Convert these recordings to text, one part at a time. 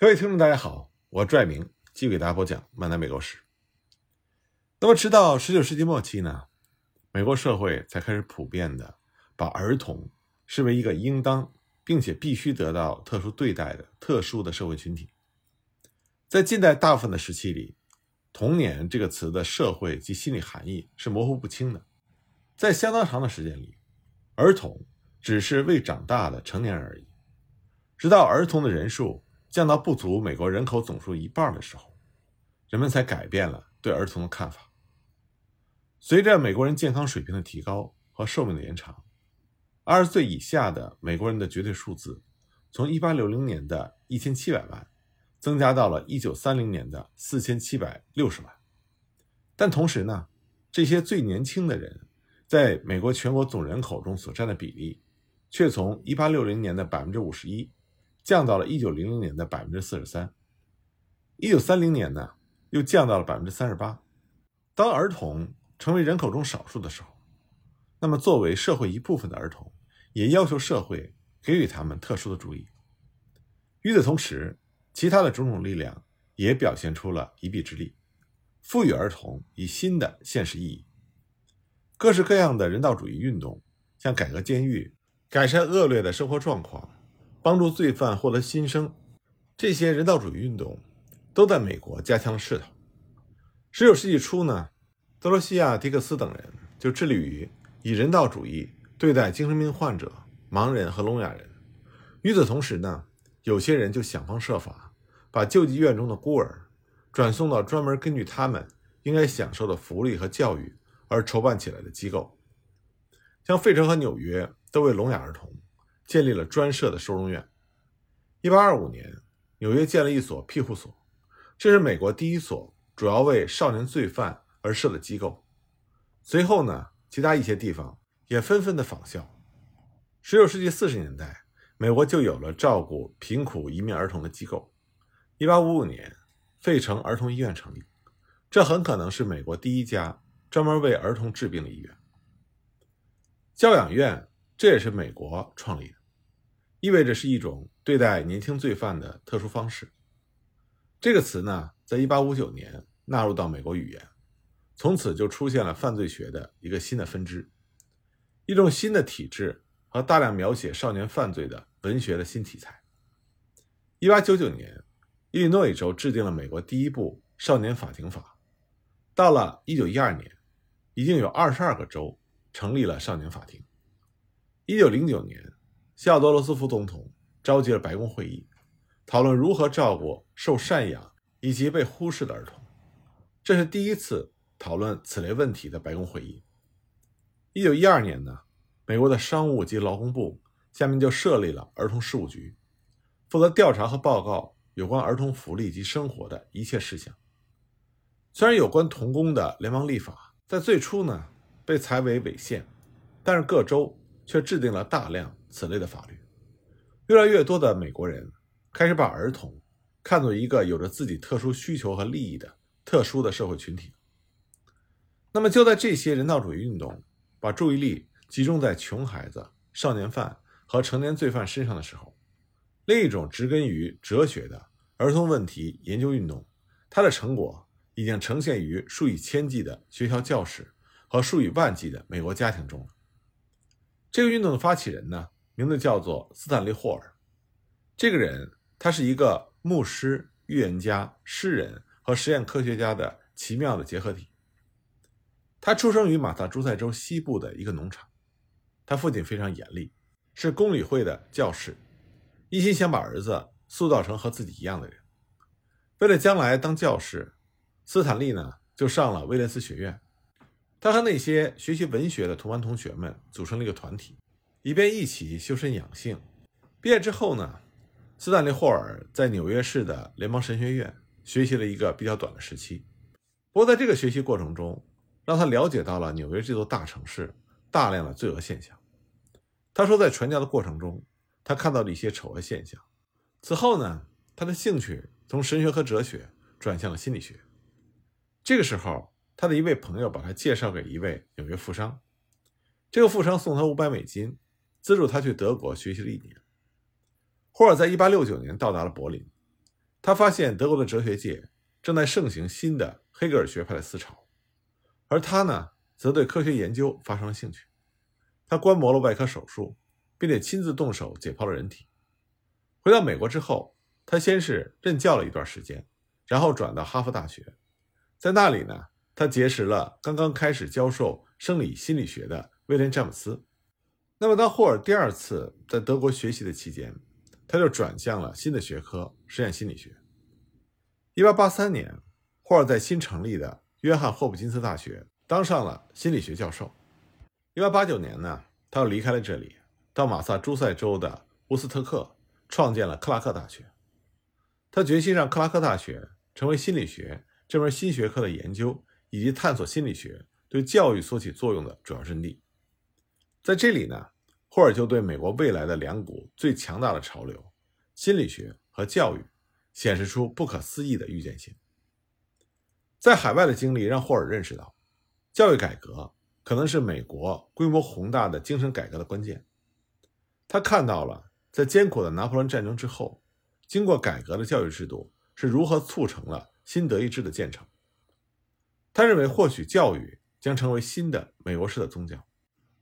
各位听众，大家好，我拽明继续给大家播讲《漫谈美国史》。那么，直到十九世纪末期呢，美国社会才开始普遍的把儿童视为一个应当并且必须得到特殊对待的特殊的社会群体。在近代大部分的时期里，“童年”这个词的社会及心理含义是模糊不清的。在相当长的时间里，儿童只是未长大的成年人而已。直到儿童的人数降到不足美国人口总数一半的时候，人们才改变了对儿童的看法。随着美国人健康水平的提高和寿命的延长，二十岁以下的美国人的绝对数字从1860年的1700万增加到了1930年的4760万。但同时呢，这些最年轻的人在美国全国总人口中所占的比例，却从1860年的51%降到了1900年的43%。1930年呢，又降到了38%。当儿童成为人口中少数的时候，那么作为社会一部分的儿童，也要求社会给予他们特殊的注意。与此同时，其他的种种力量也表现出了一臂之力，赋予儿童以新的现实意义。各式各样的人道主义运动，像改革监狱、改善恶劣的生活状况、帮助罪犯获得新生，这些人道主义运动都在美国加强了势头。十九世纪初呢？德罗西亚·迪克斯等人就致力于以人道主义对待精神病患者、盲人和聋哑人。与此同时呢，有些人就想方设法把救济院中的孤儿转送到专门根据他们应该享受的福利和教育而筹办起来的机构。像费城和纽约都为聋哑儿童建立了专设的收容院。1825年，纽约建了一所庇护所，这是美国第一所主要为少年罪犯。而设的机构，随后呢，其他一些地方也纷纷的仿效。十九世纪四十年代，美国就有了照顾贫苦移民儿童的机构。一八五五年，费城儿童医院成立，这很可能是美国第一家专门为儿童治病的医院。教养院，这也是美国创立的，意味着是一种对待年轻罪犯的特殊方式。这个词呢，在一八五九年纳入到美国语言。从此就出现了犯罪学的一个新的分支，一种新的体制和大量描写少年犯罪的文学的新题材。一八九九年，伊利诺伊州制定了美国第一部少年法庭法。到了一九一二年，已经有二十二个州成立了少年法庭。一九零九年，西奥多·罗斯福总统召集了白宫会议，讨论如何照顾受赡养以及被忽视的儿童。这是第一次。讨论此类问题的白宫会议。一九一二年呢，美国的商务及劳工部下面就设立了儿童事务局，负责调查和报告有关儿童福利及生活的一切事项。虽然有关童工的联邦立法在最初呢被裁为违宪，但是各州却制定了大量此类的法律。越来越多的美国人开始把儿童看作一个有着自己特殊需求和利益的特殊的社会群体。那么就在这些人道主义运动把注意力集中在穷孩子、少年犯和成年罪犯身上的时候，另一种植根于哲学的儿童问题研究运动，它的成果已经呈现于数以千计的学校教室和数以万计的美国家庭中了。这个运动的发起人呢，名字叫做斯坦利·霍尔。这个人他是一个牧师、预言家、诗人和实验科学家的奇妙的结合体。他出生于马萨诸塞州西部的一个农场，他父亲非常严厉，是公理会的教士，一心想把儿子塑造成和自己一样的人。为了将来当教士，斯坦利呢就上了威廉斯学院。他和那些学习文学的同班同学们组成了一个团体，以便一起修身养性。毕业之后呢，斯坦利·霍尔在纽约市的联邦神学院学习了一个比较短的时期。不过在这个学习过程中，让他了解到了纽约这座大城市大量的罪恶现象。他说，在传教的过程中，他看到了一些丑恶现象。此后呢，他的兴趣从神学和哲学转向了心理学。这个时候，他的一位朋友把他介绍给一位纽约富商。这个富商送他五百美金，资助他去德国学习了一年。霍尔在一八六九年到达了柏林。他发现德国的哲学界正在盛行新的黑格尔学派的思潮，而他呢，则对科学研究发生了兴趣。他观摩了外科手术，并且亲自动手解剖了人体。回到美国之后，他先是任教了一段时间，然后转到哈佛大学，在那里呢，他结识了刚刚开始教授生理心理学的威廉·詹姆斯。那么，当霍尔第二次在德国学习的期间，他就转向了新的学科——实验心理学。1883年，霍尔在新成立的约翰霍普金斯大学当上了心理学教授。1889年呢，他又离开了这里，到马萨诸塞州的乌斯特克创建了克拉克大学。他决心让克拉克大学成为心理学这门新学科的研究以及探索心理学对教育所起作用的主要阵地。在这里呢，霍尔就对美国未来的两股最强大的潮流——心理学和教育，显示出不可思议的预见性。在海外的经历让霍尔认识到，教育改革可能是美国规模宏大的精神改革的关键。他看到了，在艰苦的拿破仑战争之后，经过改革的教育制度是如何促成了新德意志的建成。他认为，获取教育将成为新的美国式的宗教。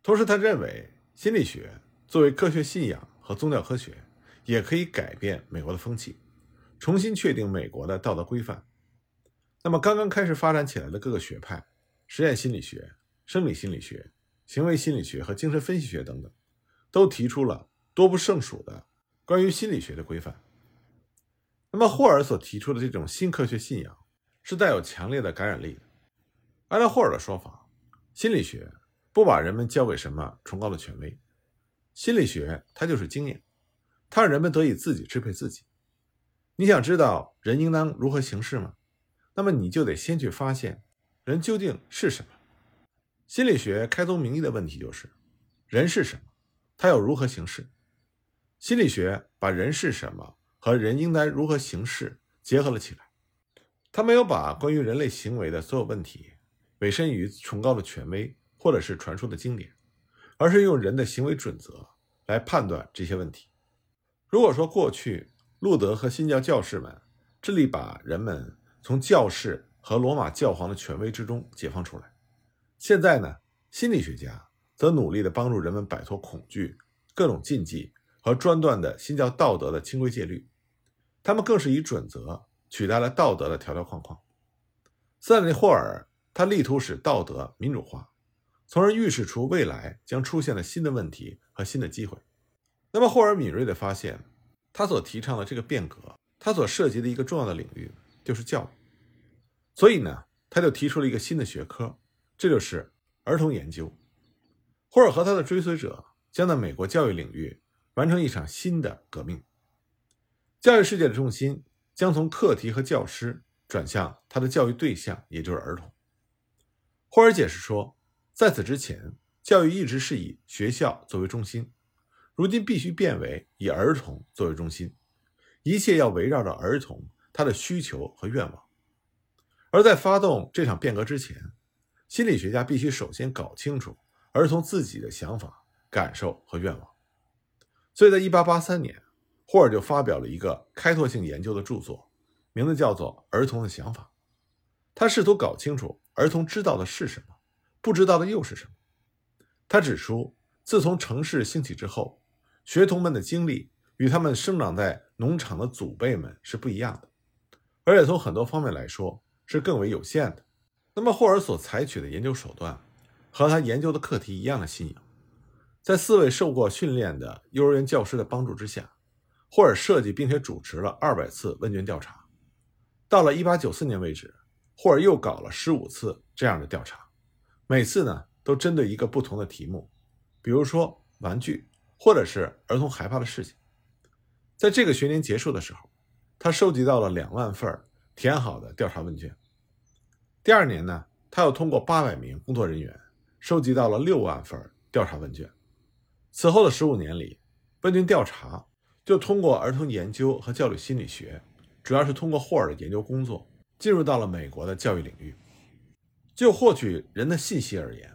同时，他认为心理学作为科学信仰和宗教科学，也可以改变美国的风气，重新确定美国的道德规范。那么，刚刚开始发展起来的各个学派——实验心理学、生理心理学、行为心理学和精神分析学等等，都提出了多不胜数的关于心理学的规范。那么，霍尔所提出的这种新科学信仰，是带有强烈的感染力的。按照霍尔的说法，心理学。不把人们交给什么崇高的权威，心理学它就是经验，它让人们得以自己支配自己。你想知道人应当如何行事吗？那么你就得先去发现人究竟是什么。心理学开宗明义的问题就是人是什么，他要如何行事。心理学把人是什么和人应该如何行事结合了起来，他没有把关于人类行为的所有问题委身于崇高的权威。或者是传说的经典，而是用人的行为准则来判断这些问题。如果说过去路德和新教教士们致力把人们从教士和罗马教皇的权威之中解放出来，现在呢，心理学家则努力的帮助人们摆脱恐惧、各种禁忌和专断的新教道德的清规戒律。他们更是以准则取代了道德的条条框框。斯坦利·霍尔他力图使道德民主化。从而预示出未来将出现的新的问题和新的机会。那么，霍尔敏锐地发现，他所提倡的这个变革，他所涉及的一个重要的领域就是教育。所以呢，他就提出了一个新的学科，这就是儿童研究。霍尔和他的追随者将在美国教育领域完成一场新的革命。教育世界的重心将从课题和教师转向他的教育对象，也就是儿童。霍尔解释说。在此之前，教育一直是以学校作为中心，如今必须变为以儿童作为中心，一切要围绕着儿童他的需求和愿望。而在发动这场变革之前，心理学家必须首先搞清楚儿童自己的想法、感受和愿望。所以在1883年，霍尔就发表了一个开拓性研究的著作，名字叫做《儿童的想法》。他试图搞清楚儿童知道的是什么。不知道的又是什么？他指出，自从城市兴起之后，学童们的经历与他们生长在农场的祖辈们是不一样的，而且从很多方面来说是更为有限的。那么，霍尔所采取的研究手段和他研究的课题一样的新颖。在四位受过训练的幼儿园教师的帮助之下，霍尔设计并且主持了二百次问卷调查。到了一八九四年为止，霍尔又搞了十五次这样的调查。每次呢，都针对一个不同的题目，比如说玩具，或者是儿童害怕的事情。在这个学年结束的时候，他收集到了两万份填好的调查问卷。第二年呢，他又通过八百名工作人员收集到了六万份调查问卷。此后的十五年里，问卷调查就通过儿童研究和教育心理学，主要是通过霍尔的研究工作，进入到了美国的教育领域。就获取人的信息而言，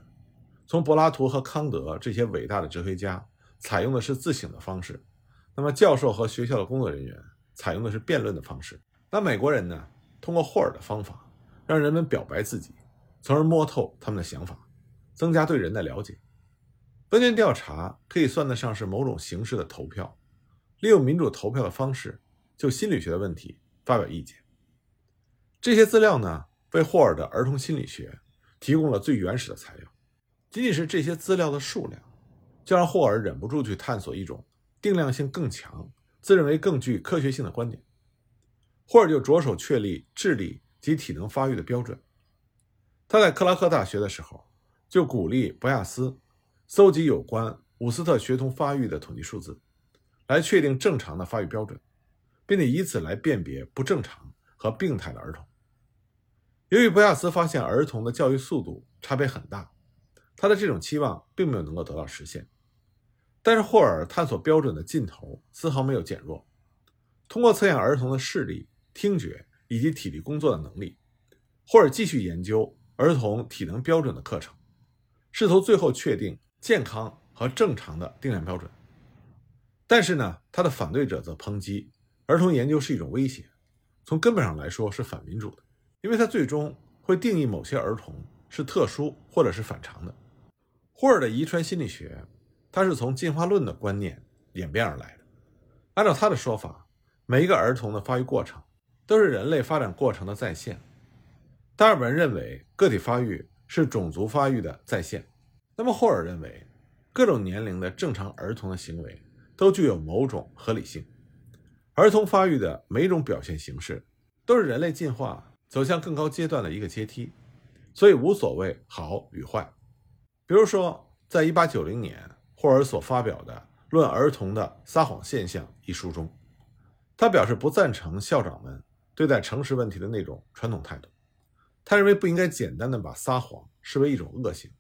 从柏拉图和康德这些伟大的哲学家采用的是自省的方式，那么教授和学校的工作人员采用的是辩论的方式。那美国人呢，通过霍尔的方法，让人们表白自己，从而摸透他们的想法，增加对人的了解。问卷调查可以算得上是某种形式的投票，利用民主投票的方式，就心理学的问题发表意见。这些资料呢，为霍尔的儿童心理学提供了最原始的材料。仅仅是这些资料的数量，就让霍尔忍不住去探索一种定量性更强、自认为更具科学性的观点。霍尔就着手确立智力及体能发育的标准。他在克拉克大学的时候，就鼓励博亚斯搜集有关伍斯特学童发育的统计数字，来确定正常的发育标准，并且以此来辨别不正常和病态的儿童。由于博亚斯发现儿童的教育速度差别很大。他的这种期望并没有能够得到实现，但是霍尔探索标准的劲头丝毫没有减弱。通过测验儿童的视力、听觉以及体力工作的能力，霍尔继续研究儿童体能标准的课程，试图最后确定健康和正常的定量标准。但是呢，他的反对者则抨击儿童研究是一种威胁，从根本上来说是反民主的，因为他最终会定义某些儿童是特殊或者是反常的。霍尔的遗传心理学，它是从进化论的观念演变而来的。按照他的说法，每一个儿童的发育过程都是人类发展过程的再现。达尔文认为个体发育是种族发育的再现，那么霍尔认为各种年龄的正常儿童的行为都具有某种合理性。儿童发育的每种表现形式都是人类进化走向更高阶段的一个阶梯，所以无所谓好与坏。比如说，在1890年，霍尔所发表的《论儿童的撒谎现象》一书中，他表示不赞成校长们对待诚实问题的那种传统态度。他认为不应该简单的把撒谎视为一种恶行，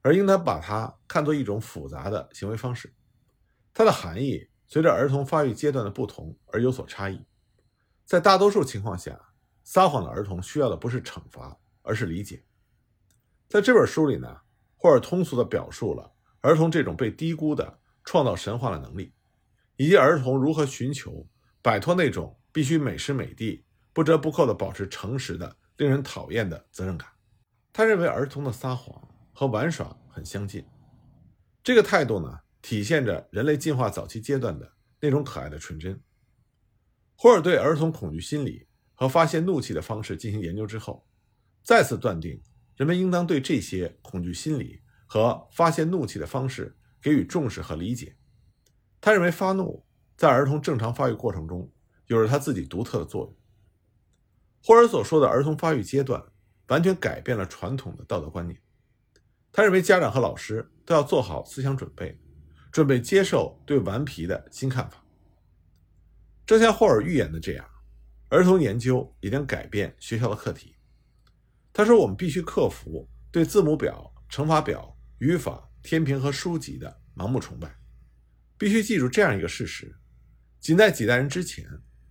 而应当把它看作一种复杂的行为方式。它的含义随着儿童发育阶段的不同而有所差异。在大多数情况下，撒谎的儿童需要的不是惩罚，而是理解。在这本书里呢。霍尔通俗地表述了儿童这种被低估的创造神话的能力，以及儿童如何寻求摆脱那种必须每时每地不折不扣地保持诚实的令人讨厌的责任感。他认为儿童的撒谎和玩耍很相近，这个态度呢，体现着人类进化早期阶段的那种可爱的纯真。霍尔对儿童恐惧心理和发泄怒气的方式进行研究之后，再次断定。人们应当对这些恐惧心理和发泄怒气的方式给予重视和理解。他认为发怒在儿童正常发育过程中有着他自己独特的作用。霍尔所说的儿童发育阶段完全改变了传统的道德观念。他认为家长和老师都要做好思想准备，准备接受对顽皮的新看法。正像霍尔预言的这样，儿童研究也将改变学校的课题。他说：“我们必须克服对字母表、乘法表、语法、天平和书籍的盲目崇拜。必须记住这样一个事实：仅在几代人之前，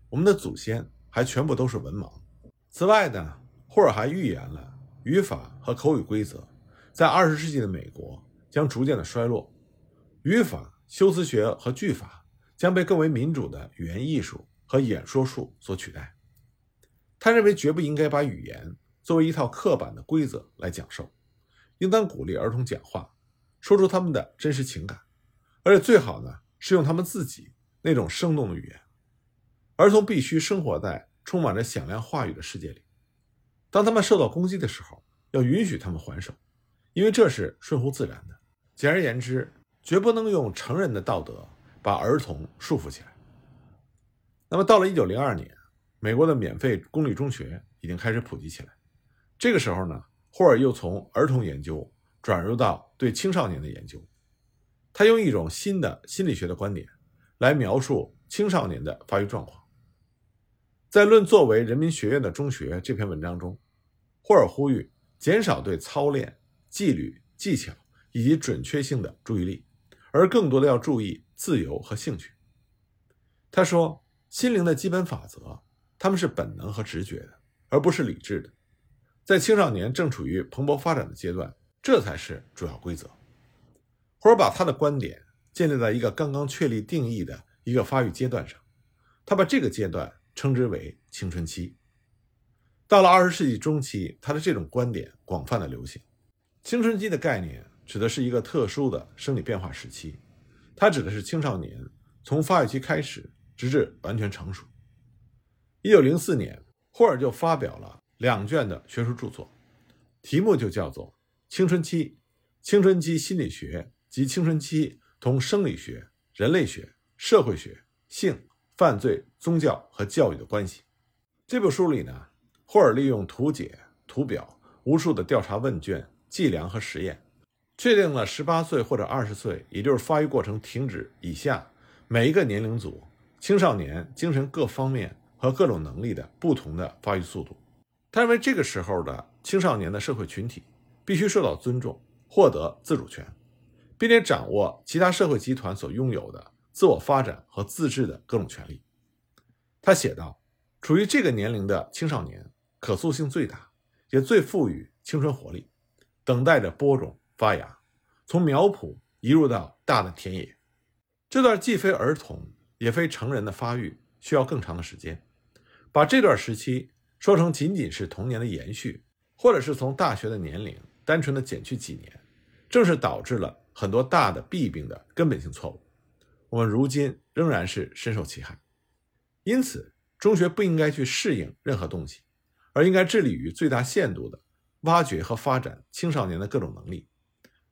我们的祖先还全部都是文盲。此外呢，霍尔还预言了语法和口语规则在二十世纪的美国将逐渐的衰落，语法、修辞学和句法将被更为民主的语言艺术和演说术所取代。他认为绝不应该把语言。”作为一套刻板的规则来讲授，应当鼓励儿童讲话，说出他们的真实情感，而且最好呢是用他们自己那种生动的语言。儿童必须生活在充满着响亮话语的世界里。当他们受到攻击的时候，要允许他们还手，因为这是顺乎自然的。简而言之，绝不能用成人的道德把儿童束缚起来。那么，到了1902年，美国的免费公立中学已经开始普及起来。这个时候呢，霍尔又从儿童研究转入到对青少年的研究。他用一种新的心理学的观点来描述青少年的发育状况。在《论作为人民学院的中学》这篇文章中，霍尔呼吁减少对操练、纪律、技巧以及准确性的注意力，而更多的要注意自由和兴趣。他说：“心灵的基本法则，他们是本能和直觉的，而不是理智的。”在青少年正处于蓬勃发展的阶段，这才是主要规则。霍尔把他的观点建立在一个刚刚确立定义的一个发育阶段上，他把这个阶段称之为青春期。到了二十世纪中期，他的这种观点广泛的流行。青春期的概念指的是一个特殊的生理变化时期，它指的是青少年从发育期开始，直至完全成熟。一九零四年，霍尔就发表了两卷的学术著作，题目就叫做《青春期：青春期心理学及青春期同生理学、人类学、社会学、性、犯罪、宗教和教育的关系》。这部书里呢。霍尔利用图解、图表、无数的调查问卷、计量和实验，确定了十八岁或者二十岁，也就是发育过程停止以下每一个年龄组青少年精神各方面和各种能力的不同的发育速度。他认为这个时候的青少年的社会群体必须受到尊重，获得自主权，并且掌握其他社会集团所拥有的自我发展和自治的各种权利。他写道：“处于这个年龄的青少年。”可塑性最大，也最富于青春活力，等待着播种发芽，从苗圃移入到大的田野。这段既非儿童也非成人的发育需要更长的时间。把这段时期说成仅仅是童年的延续，或者是从大学的年龄单纯的减去几年，正是导致了很多大的弊病的根本性错误。我们如今仍然是深受其害。因此，中学不应该去适应任何东西。而应该致力于最大限度的挖掘和发展青少年的各种能力，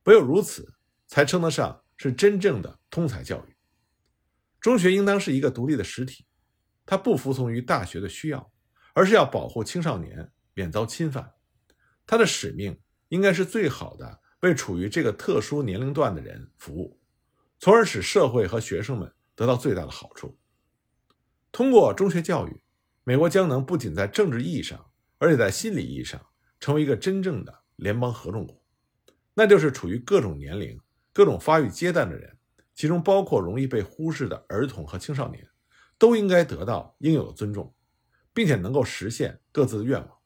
唯有如此，才称得上是真正的通才教育。中学应当是一个独立的实体，它不服从于大学的需要，而是要保护青少年免遭侵犯。它的使命应该是最好的为处于这个特殊年龄段的人服务，从而使社会和学生们得到最大的好处。通过中学教育，美国将能不仅在政治意义上，而且在心理意义上，成为一个真正的联邦合众国，那就是处于各种年龄、各种发育阶段的人，其中包括容易被忽视的儿童和青少年，都应该得到应有的尊重，并且能够实现各自的愿望。